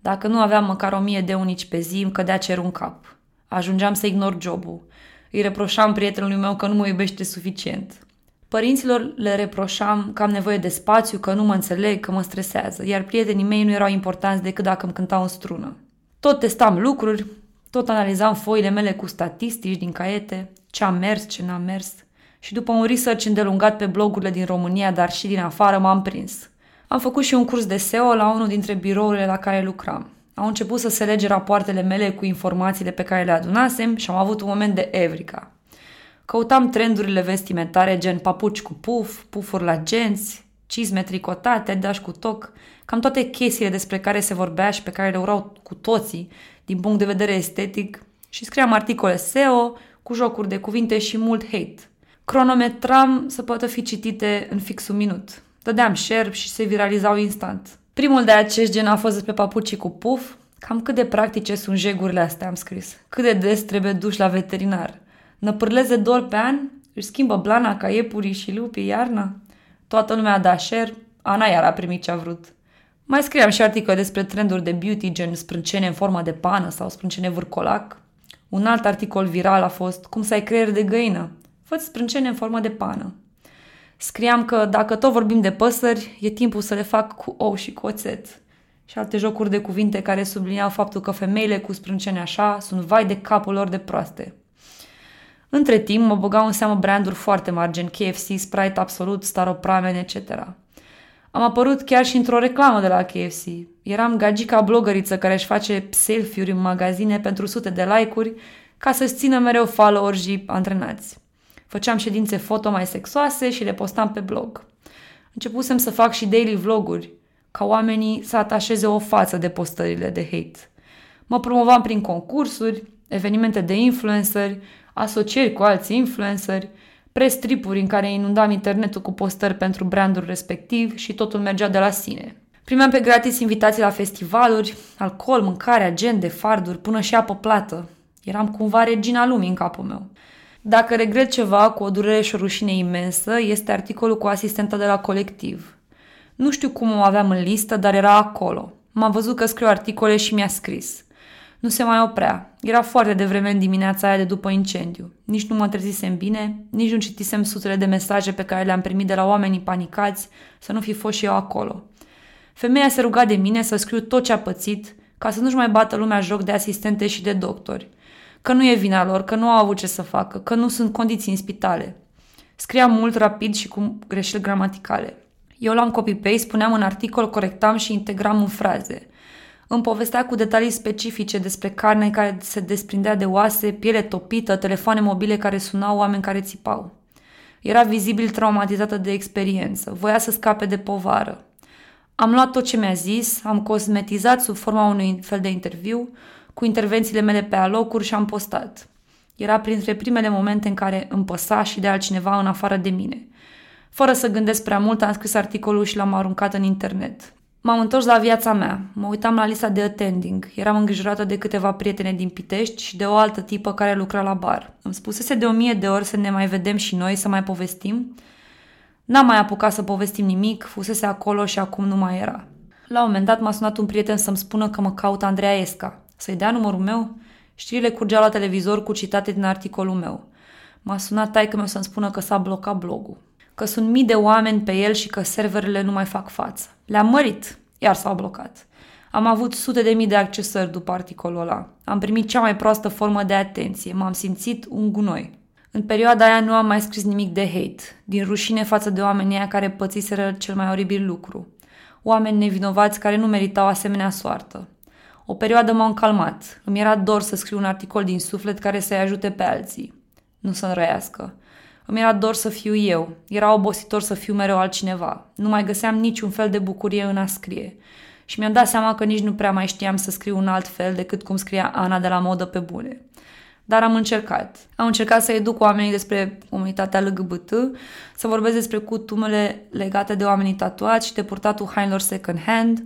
Dacă nu aveam măcar o mie de unici pe zi, îmi cădea cerul în cap. Ajungeam să ignor jobul. Îi reproșam prietenului meu că nu mă iubește suficient. Părinților le reproșam că am nevoie de spațiu, că nu mă înțeleg, că mă stresează, iar prietenii mei nu erau importanți decât dacă îmi cântau în strună. Tot testam lucruri, tot analizam foile mele cu statistici din caiete, ce a mers, ce n-a mers – și după un research îndelungat pe blogurile din România, dar și din afară, m-am prins. Am făcut și un curs de SEO la unul dintre birourile la care lucram. Au început să se lege rapoartele mele cu informațiile pe care le adunasem și am avut un moment de evrica. Căutam trendurile vestimentare gen papuci cu puf, pufuri la genți, cizme tricotate, dași cu toc, cam toate chestiile despre care se vorbea și pe care le urau cu toții din punct de vedere estetic și scriam articole SEO cu jocuri de cuvinte și mult hate – cronometram să poată fi citite în fix un minut. Dădeam share și se viralizau instant. Primul de acest gen a fost despre papucii cu puf. Cam cât de practice sunt jegurile astea, am scris. Cât de des trebuie duși la veterinar. Năpârleze dor pe an? Își schimbă blana ca iepurii și lupii iarna? Toată lumea a dat share, Ana iar a primit ce a vrut. Mai scriam și articole despre trenduri de beauty, gen sprâncene în formă de pană sau sprâncene vârcolac. Un alt articol viral a fost Cum să ai creier de găină, Fă sprâncene în formă de pană. Scriam că dacă tot vorbim de păsări, e timpul să le fac cu ou și cu oțet. Și alte jocuri de cuvinte care subliniau faptul că femeile cu sprâncene așa sunt vai de capul lor de proaste. Între timp mă băgau în seamă branduri foarte mari, gen KFC, Sprite Absolut, Staropramen, etc. Am apărut chiar și într-o reclamă de la KFC. Eram gagica blogăriță care își face selfie-uri în magazine pentru sute de like-uri ca să-și țină mereu follower antrenați. Făceam ședințe foto mai sexoase și le postam pe blog. Începusem să fac și daily vloguri, ca oamenii să atașeze o față de postările de hate. Mă promovam prin concursuri, evenimente de influenceri, asocieri cu alți influenceri, prestripuri în care inundam internetul cu postări pentru brandul respectiv și totul mergea de la sine. Primeam pe gratis invitații la festivaluri, alcool, mâncare, agende, farduri, până și apă plată. Eram cumva regina lumii în capul meu. Dacă regret ceva cu o durere și o rușine imensă, este articolul cu asistenta de la colectiv. Nu știu cum o aveam în listă, dar era acolo. M-a văzut că scriu articole și mi-a scris. Nu se mai oprea. Era foarte devreme în dimineața aia de după incendiu. Nici nu mă trezisem bine, nici nu citisem sutele de mesaje pe care le-am primit de la oamenii panicați să nu fi fost și eu acolo. Femeia se ruga de mine să scriu tot ce a pățit, ca să nu-și mai bată lumea joc de asistente și de doctori că nu e vina lor, că nu au avut ce să facă, că nu sunt condiții în spitale. Scriam mult rapid și cu greșeli gramaticale. Eu l-am copy-paste, spuneam în articol, corectam și integram în fraze. Îmi povestea cu detalii specifice despre carne care se desprindea de oase, piele topită, telefoane mobile care sunau, oameni care țipau. Era vizibil traumatizată de experiență, voia să scape de povară. Am luat tot ce mi-a zis, am cosmetizat sub forma unui fel de interviu, cu intervențiile mele pe alocuri și am postat. Era printre primele momente în care îmi păsa și de altcineva în afară de mine. Fără să gândesc prea mult, am scris articolul și l-am aruncat în internet. M-am întors la viața mea. Mă uitam la lista de attending. Eram îngrijorată de câteva prietene din Pitești și de o altă tipă care lucra la bar. Îmi spusese de o mie de ori să ne mai vedem și noi, să mai povestim. N-am mai apucat să povestim nimic, fusese acolo și acum nu mai era. La un moment dat m-a sunat un prieten să-mi spună că mă caută Andreea Esca. Să-i dea numărul meu? Știrile curgeau la televizor cu citate din articolul meu. M-a sunat taică meu să-mi spună că s-a blocat blogul. Că sunt mii de oameni pe el și că serverele nu mai fac față. Le-am mărit, iar s-au blocat. Am avut sute de mii de accesări după articolul ăla. Am primit cea mai proastă formă de atenție. M-am simțit un gunoi. În perioada aia nu am mai scris nimic de hate, din rușine față de oamenii aia care pățiseră cel mai oribil lucru. Oameni nevinovați care nu meritau asemenea soartă. O perioadă m-am calmat. Îmi era dor să scriu un articol din suflet care să-i ajute pe alții. Nu să înrăiască. Îmi era dor să fiu eu. Era obositor să fiu mereu altcineva. Nu mai găseam niciun fel de bucurie în a scrie. Și mi-am dat seama că nici nu prea mai știam să scriu un alt fel decât cum scria Ana de la modă pe bune. Dar am încercat. Am încercat să educ oamenii despre comunitatea LGBT, să vorbesc despre cutumele legate de oamenii tatuați și de purtatul hainelor second hand,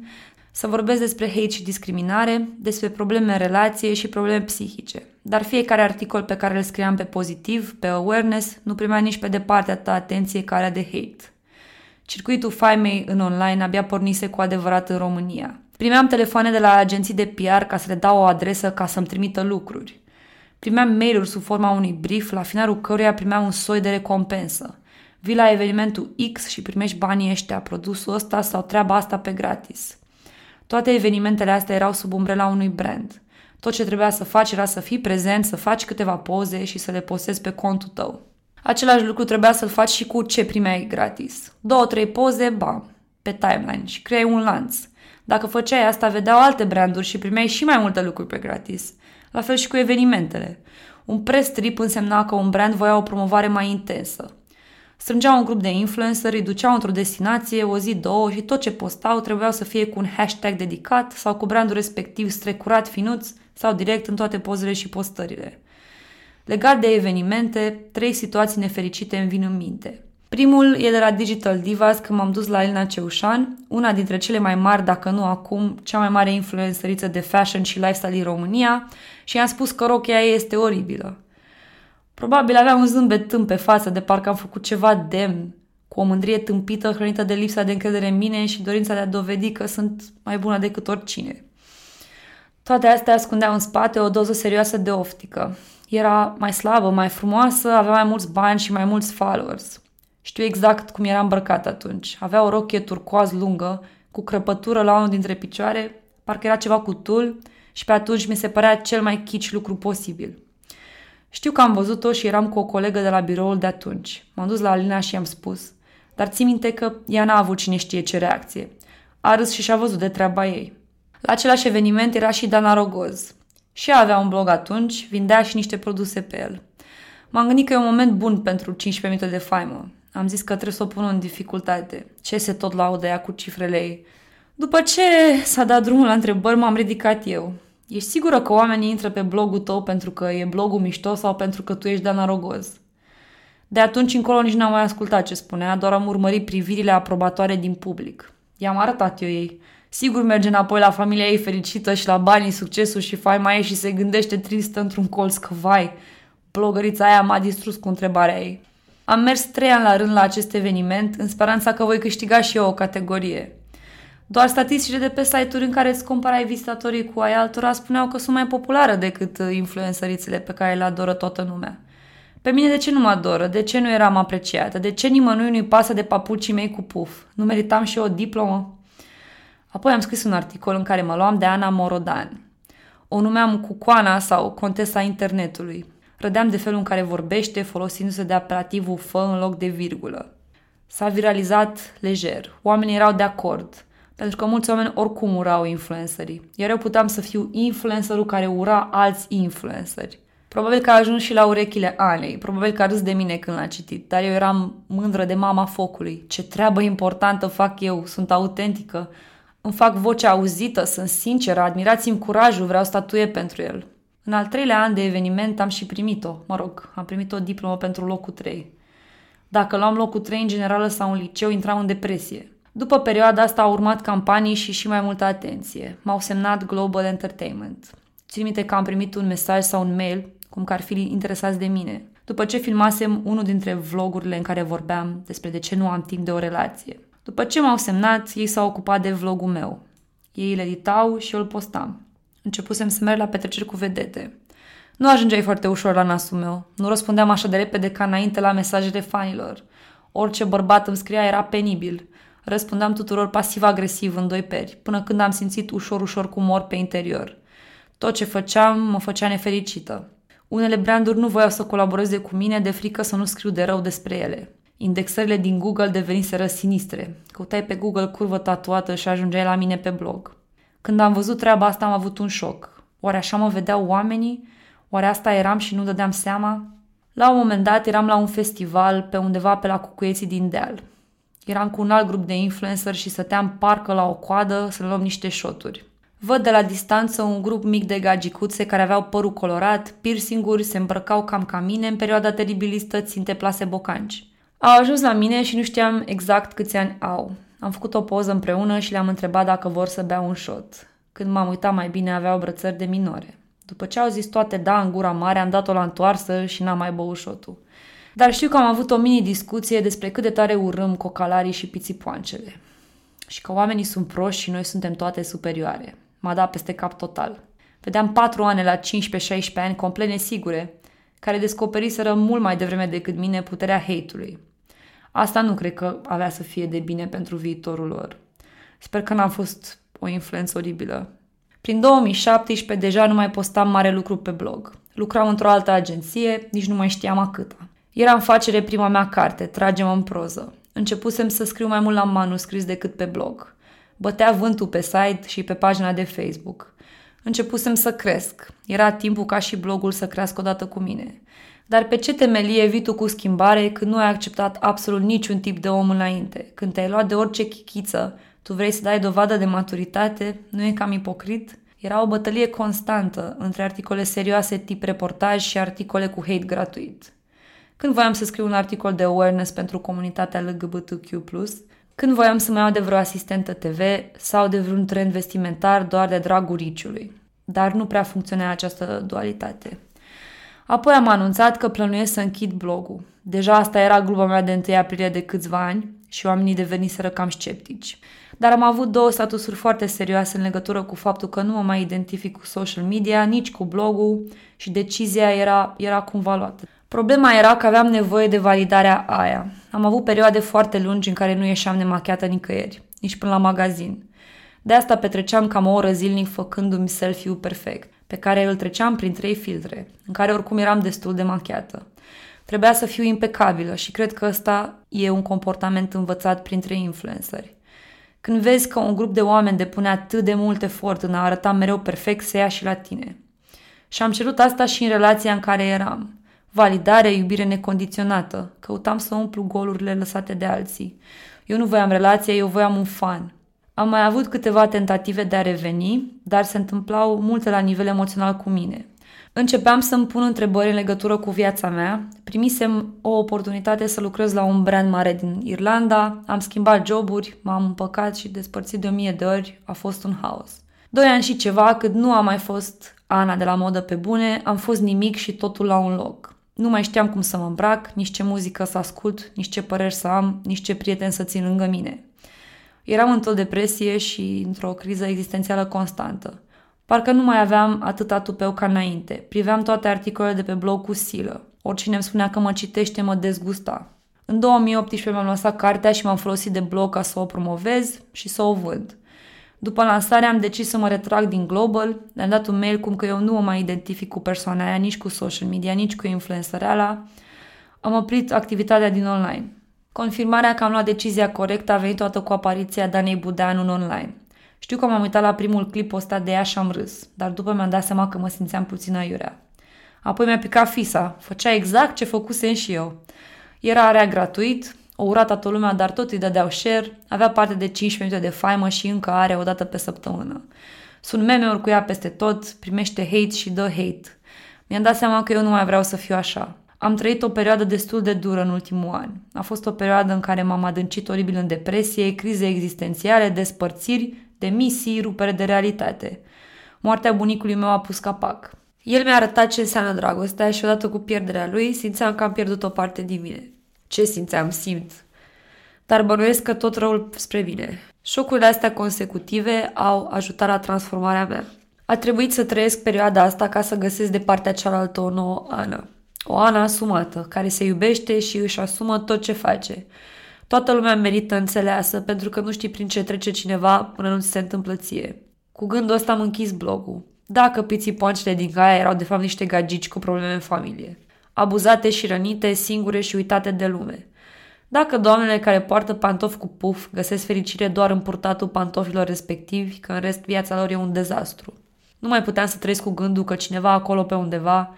să vorbesc despre hate și discriminare, despre probleme în relație și probleme psihice. Dar fiecare articol pe care îl scriam pe pozitiv, pe awareness, nu primea nici pe departe atâta atenție ca de hate. Circuitul faimei în online abia pornise cu adevărat în România. Primeam telefoane de la agenții de PR ca să le dau o adresă ca să-mi trimită lucruri. Primeam mail-uri sub forma unui brief, la finalul căruia primeam un soi de recompensă. Vii la evenimentul X și primești banii ăștia, produsul ăsta sau treaba asta pe gratis. Toate evenimentele astea erau sub umbrela unui brand. Tot ce trebuia să faci era să fii prezent, să faci câteva poze și să le postezi pe contul tău. Același lucru trebuia să-l faci și cu ce primeai gratis. Două, trei poze, bam, pe timeline și creai un lanț. Dacă făceai asta, vedeau alte branduri și primeai și mai multe lucruri pe gratis. La fel și cu evenimentele. Un press trip însemna că un brand voia o promovare mai intensă. Strângeau un grup de influenceri, îi duceau într-o destinație, o zi, două și tot ce postau trebuiau să fie cu un hashtag dedicat sau cu brandul respectiv strecurat finuț sau direct în toate pozele și postările. Legat de evenimente, trei situații nefericite îmi vin în minte. Primul e de la Digital Divas când m-am dus la Elena Ceușan, una dintre cele mai mari, dacă nu acum, cea mai mare influențăriță de fashion și lifestyle din România și i-am spus că rochia ei este oribilă. Probabil avea un zâmbet tâmp pe față de parcă am făcut ceva demn, cu o mândrie tâmpită hrănită de lipsa de încredere în mine și dorința de a dovedi că sunt mai bună decât oricine. Toate astea ascundeau în spate o doză serioasă de oftică. Era mai slabă, mai frumoasă, avea mai mulți bani și mai mulți followers. Știu exact cum era îmbrăcat atunci. Avea o rochie turcoaz lungă, cu crăpătură la unul dintre picioare, parcă era ceva cu tul și pe atunci mi se părea cel mai chici lucru posibil. Știu că am văzut-o și eram cu o colegă de la biroul de atunci. M-am dus la Alina și i-am spus. Dar ții minte că ea n-a avut cine știe ce reacție. A râs și și-a văzut de treaba ei. La același eveniment era și Dana Rogoz. Și ea avea un blog atunci, vindea și niște produse pe el. M-am gândit că e un moment bun pentru 15 minute de faimă. Am zis că trebuie să o pun în dificultate. Ce se tot laudă ea cu cifrele ei? După ce s-a dat drumul la întrebări, m-am ridicat eu. Ești sigură că oamenii intră pe blogul tău pentru că e blogul mișto sau pentru că tu ești Dana Rogoz? De atunci încolo nici n-am mai ascultat ce spunea, doar am urmărit privirile aprobatoare din public. I-am arătat eu ei. Sigur merge înapoi la familia ei fericită și la banii, succesul și faima ei și se gândește tristă într-un colț că, vai, blogărița aia m-a distrus cu întrebarea ei. Am mers trei ani la rând la acest eveniment în speranța că voi câștiga și eu o categorie. Doar statisticile de pe site-uri în care îți comparai vizitatorii cu ai altora spuneau că sunt mai populară decât influențărițele pe care le adoră toată lumea. Pe mine de ce nu mă adoră? De ce nu eram apreciată? De ce nimănui nu-i pasă de papucii mei cu puf? Nu meritam și eu o diplomă? Apoi am scris un articol în care mă luam de Ana Morodan. O numeam Cucoana sau Contesa Internetului. Rădeam de felul în care vorbește, folosindu-se de apelativul fă în loc de virgulă. S-a viralizat lejer. Oamenii erau de acord. Pentru că mulți oameni oricum urau influencerii. Iar eu puteam să fiu influencerul care ura alți influenceri. Probabil că a ajuns și la urechile Anei, probabil că a râs de mine când l-a citit, dar eu eram mândră de mama focului. Ce treabă importantă fac eu, sunt autentică, îmi fac vocea auzită, sunt sinceră, admirați-mi curajul, vreau statuie pentru el. În al treilea an de eveniment am și primit-o, mă rog, am primit o diplomă pentru locul 3. Dacă luam locul 3 în generală sau în liceu, intram în depresie. După perioada asta au urmat campanii și și mai multă atenție. M-au semnat Global Entertainment. Țin minte că am primit un mesaj sau un mail cum că ar fi interesați de mine. După ce filmasem unul dintre vlogurile în care vorbeam despre de ce nu am timp de o relație. După ce m-au semnat, ei s-au ocupat de vlogul meu. Ei îl editau și eu îl postam. Începusem să merg la petreceri cu vedete. Nu ajungeai foarte ușor la nasul meu. Nu răspundeam așa de repede ca înainte la mesajele fanilor. Orice bărbat îmi scria era penibil. Răspundeam tuturor pasiv-agresiv în doi peri, până când am simțit ușor-ușor cu mor pe interior. Tot ce făceam mă făcea nefericită. Unele branduri nu voiau să colaboreze cu mine de frică să nu scriu de rău despre ele. Indexările din Google deveniseră sinistre. Căutai pe Google curvă tatuată și ajungeai la mine pe blog. Când am văzut treaba asta am avut un șoc. Oare așa mă vedeau oamenii? Oare asta eram și nu dădeam seama? La un moment dat eram la un festival pe undeva pe la Cucuieții din Deal. Eram cu un alt grup de influencer și stăteam parcă la o coadă să luăm niște șoturi. Văd de la distanță un grup mic de gagicuțe care aveau părul colorat, piercinguri, se îmbrăcau cam ca mine în perioada teribilistă, ținte plase bocanci. Au ajuns la mine și nu știam exact câți ani au. Am făcut o poză împreună și le-am întrebat dacă vor să bea un shot. Când m-am uitat mai bine, aveau brățări de minore. După ce au zis toate da în gura mare, am dat-o la întoarsă și n-am mai băut șotul. Dar știu că am avut o mini-discuție despre cât de tare urâm cocalarii și pițipoancele. Și că oamenii sunt proști și noi suntem toate superioare. M-a dat peste cap total. Vedeam patru ani la 15-16 ani complet nesigure, care descoperiseră mult mai devreme decât mine puterea hate-ului. Asta nu cred că avea să fie de bine pentru viitorul lor. Sper că n-am fost o influență oribilă. Prin 2017 deja nu mai postam mare lucru pe blog. Lucram într-o altă agenție, nici nu mai știam a câta. Era în facere prima mea carte, Tragem în proză. Începusem să scriu mai mult la manuscris decât pe blog. Bătea vântul pe site și pe pagina de Facebook. Începusem să cresc. Era timpul ca și blogul să crească odată cu mine. Dar pe ce temelie vii tu cu schimbare când nu ai acceptat absolut niciun tip de om înainte? Când te-ai luat de orice chichiță, tu vrei să dai dovadă de maturitate? Nu e cam ipocrit? Era o bătălie constantă între articole serioase tip reportaj și articole cu hate gratuit. Când voiam să scriu un articol de awareness pentru comunitatea LGBTQ+, când voiam să mai iau de vreo asistentă TV sau de vreun trend vestimentar doar de dragul riciului. Dar nu prea funcționa această dualitate. Apoi am anunțat că plănuiesc să închid blogul. Deja asta era gluma mea de 1 aprilie de câțiva ani și oamenii deveniseră cam sceptici. Dar am avut două statusuri foarte serioase în legătură cu faptul că nu mă mai identific cu social media, nici cu blogul și decizia era, era cumva luată. Problema era că aveam nevoie de validarea aia. Am avut perioade foarte lungi în care nu ieșeam nemachiată nicăieri, nici până la magazin. De asta petreceam cam o oră zilnic făcându-mi selfie-ul perfect, pe care îl treceam prin trei filtre, în care oricum eram destul de machiată. Trebuia să fiu impecabilă și cred că ăsta e un comportament învățat printre influenceri. Când vezi că un grup de oameni depune atât de mult efort în a arăta mereu perfect, se ia și la tine. Și am cerut asta și în relația în care eram. Validare, iubire necondiționată. Căutam să umplu golurile lăsate de alții. Eu nu voiam relația, eu voiam un fan. Am mai avut câteva tentative de a reveni, dar se întâmplau multe la nivel emoțional cu mine. Începeam să-mi pun întrebări în legătură cu viața mea. Primisem o oportunitate să lucrez la un brand mare din Irlanda, am schimbat joburi, m-am împăcat și despărțit de o mie de ori, a fost un haos. Doi ani și ceva, cât nu am mai fost Ana de la modă pe bune, am fost nimic și totul la un loc. Nu mai știam cum să mă îmbrac, nici ce muzică să ascult, nici ce păreri să am, nici ce prieteni să țin lângă mine. Eram într-o depresie și într-o criză existențială constantă. Parcă nu mai aveam atâta tupeu ca înainte. Priveam toate articolele de pe blog cu silă. Oricine îmi spunea că mă citește, mă dezgusta. În 2018 mi-am lăsat cartea și m-am folosit de blog ca să o promovez și să o vând. După lansare am decis să mă retrag din Global, le-am dat un mail cum că eu nu mă mai identific cu persoana aia, nici cu social media, nici cu influencereala. Am oprit activitatea din online. Confirmarea că am luat decizia corectă a venit toată cu apariția Danei Budeanu în online. Știu că m-am uitat la primul clip postat de ea și am râs, dar după mi-am dat seama că mă simțeam puțin aiurea. Apoi mi-a picat fisa, făcea exact ce făcusem și eu. Era area gratuit, o ura toată lumea, dar tot îi dădeau share, avea parte de 15 minute de faimă și încă are o dată pe săptămână. Sunt meme-uri cu ea peste tot, primește hate și dă hate. Mi-am dat seama că eu nu mai vreau să fiu așa. Am trăit o perioadă destul de dură în ultimul an. A fost o perioadă în care m-am adâncit oribil în depresie, crize existențiale, despărțiri, demisii, rupere de realitate. Moartea bunicului meu a pus capac. El mi-a arătat ce înseamnă dragostea și odată cu pierderea lui simțeam că am pierdut o parte din mine. Ce simțeam? Simt. Dar bănuiesc că tot răul spre bine. Șocurile astea consecutive au ajutat la transformarea mea. A trebuit să trăiesc perioada asta ca să găsesc de partea cealaltă o nouă Ana. O Ana asumată, care se iubește și își asumă tot ce face. Toată lumea merită înțeleasă pentru că nu știi prin ce trece cineva până nu ți se întâmplă ție. Cu gândul ăsta am închis blogul. Dacă piții din Gaia erau de fapt niște gagici cu probleme în familie. Abuzate și rănite, singure și uitate de lume. Dacă doamnele care poartă pantofi cu puf găsesc fericire doar în purtatul pantofilor respectivi, că în rest viața lor e un dezastru. Nu mai puteam să trăiesc cu gândul că cineva acolo pe undeva,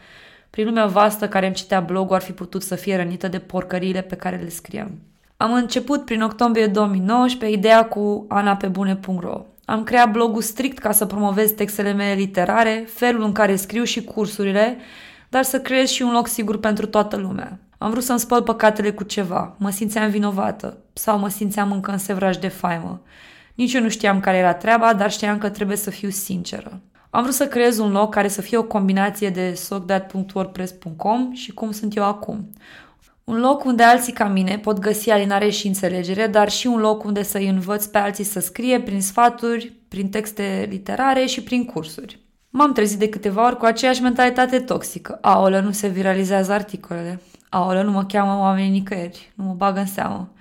prin lumea vastă care îmi citea blogul, ar fi putut să fie rănită de porcăriile pe care le scriam. Am început prin octombrie 2019 ideea cu anapebune.ro. Am creat blogul strict ca să promovez textele mele literare, felul în care scriu și cursurile, dar să creez și un loc sigur pentru toată lumea. Am vrut să-mi spăl păcatele cu ceva, mă simțeam vinovată sau mă simțeam încă în sevraj de faimă. Nici eu nu știam care era treaba, dar știam că trebuie să fiu sinceră. Am vrut să creez un loc care să fie o combinație de socdat.wordpress.com și cum sunt eu acum. Un loc unde alții ca mine pot găsi alinare și înțelegere, dar și un loc unde să-i învăț pe alții să scrie prin sfaturi, prin texte literare și prin cursuri. M-am trezit de câteva ori cu aceeași mentalitate toxică. Aolă, nu se viralizează articolele. Aolă, nu mă cheamă oamenii nicăieri. Nu mă bagă în seamă.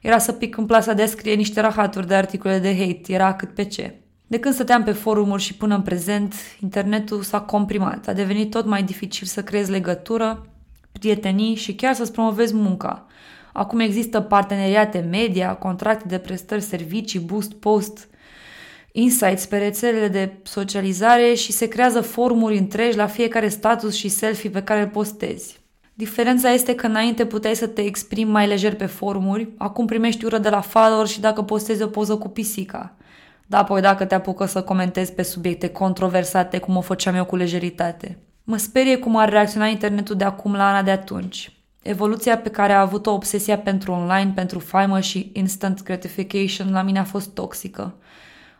Era să pic în plasa de a scrie niște rahaturi de articole de hate. Era cât pe ce. De când stăteam pe forumuri și până în prezent, internetul s-a comprimat. A devenit tot mai dificil să creezi legătură, prietenii și chiar să-ți promovezi munca. Acum există parteneriate media, contracte de prestări, servicii, boost, post, insights pe rețelele de socializare și se creează forumuri întregi la fiecare status și selfie pe care îl postezi. Diferența este că înainte puteai să te exprimi mai lejer pe forumuri, acum primești ură de la follower și dacă postezi o poză cu pisica. Da, apoi dacă te apucă să comentezi pe subiecte controversate cum o făceam eu cu lejeritate. Mă sperie cum ar reacționa internetul de acum la Ana de atunci. Evoluția pe care a avut-o obsesia pentru online, pentru faimă și instant gratification la mine a fost toxică.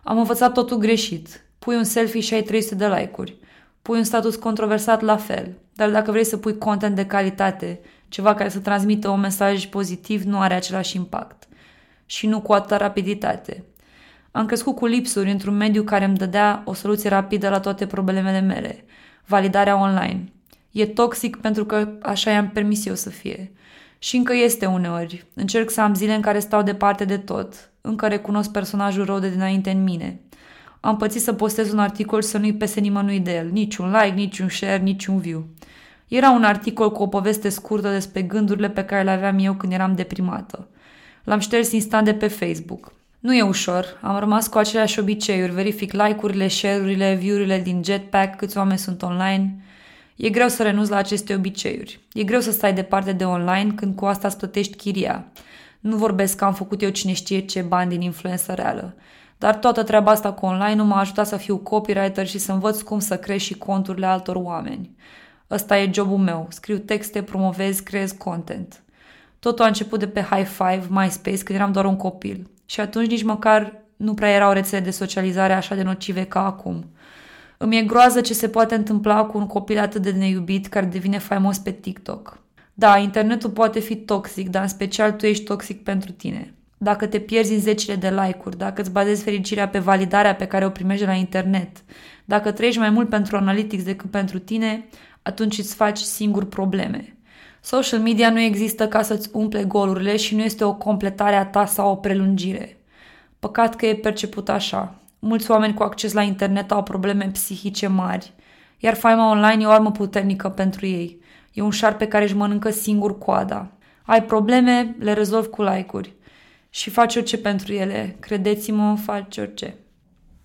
Am învățat totul greșit. Pui un selfie și ai 300 de like-uri. Pui un status controversat la fel. Dar dacă vrei să pui content de calitate, ceva care să transmită un mesaj pozitiv, nu are același impact. Și nu cu atâta rapiditate. Am crescut cu lipsuri într-un mediu care îmi dădea o soluție rapidă la toate problemele mele. Validarea online. E toxic pentru că așa i-am permis eu să fie. Și încă este uneori. Încerc să am zile în care stau departe de tot. Încă recunosc personajul rău de dinainte în mine. Am pățit să postez un articol și să nu-i pese nimănui de el. Nici un like, nici un share, nici un view. Era un articol cu o poveste scurtă despre gândurile pe care le aveam eu când eram deprimată. L-am șters instant de pe Facebook. Nu e ușor, am rămas cu aceleași obiceiuri, verific like-urile, share-urile, view-urile din Jetpack, câți oameni sunt online. E greu să renunți la aceste obiceiuri. E greu să stai departe de online când cu asta îți plătești chiria. Nu vorbesc că am făcut eu cine știe ce bani din influență reală. Dar toată treaba asta cu online nu m-a ajutat să fiu copywriter și să învăț cum să crești și conturile altor oameni. Ăsta e jobul meu. Scriu texte, promovez, creez content. Totul a început de pe High Five, MySpace, când eram doar un copil. Și atunci nici măcar nu prea erau rețele de socializare așa de nocive ca acum. Îmi e groază ce se poate întâmpla cu un copil atât de neiubit care devine faimos pe TikTok. Da, internetul poate fi toxic, dar în special tu ești toxic pentru tine. Dacă te pierzi în zecile de like-uri, dacă îți bazezi fericirea pe validarea pe care o primești de la internet, dacă trăiești mai mult pentru analytics decât pentru tine, atunci îți faci singur probleme. Social media nu există ca să-ți umple golurile și nu este o completare a ta sau o prelungire. Păcat că e perceput așa. Mulți oameni cu acces la internet au probleme psihice mari, iar faima online e o armă puternică pentru ei. E un șarpe care își mănâncă singur coada. Ai probleme, le rezolv cu like-uri. Și faci orice pentru ele. Credeți-mă, faci orice.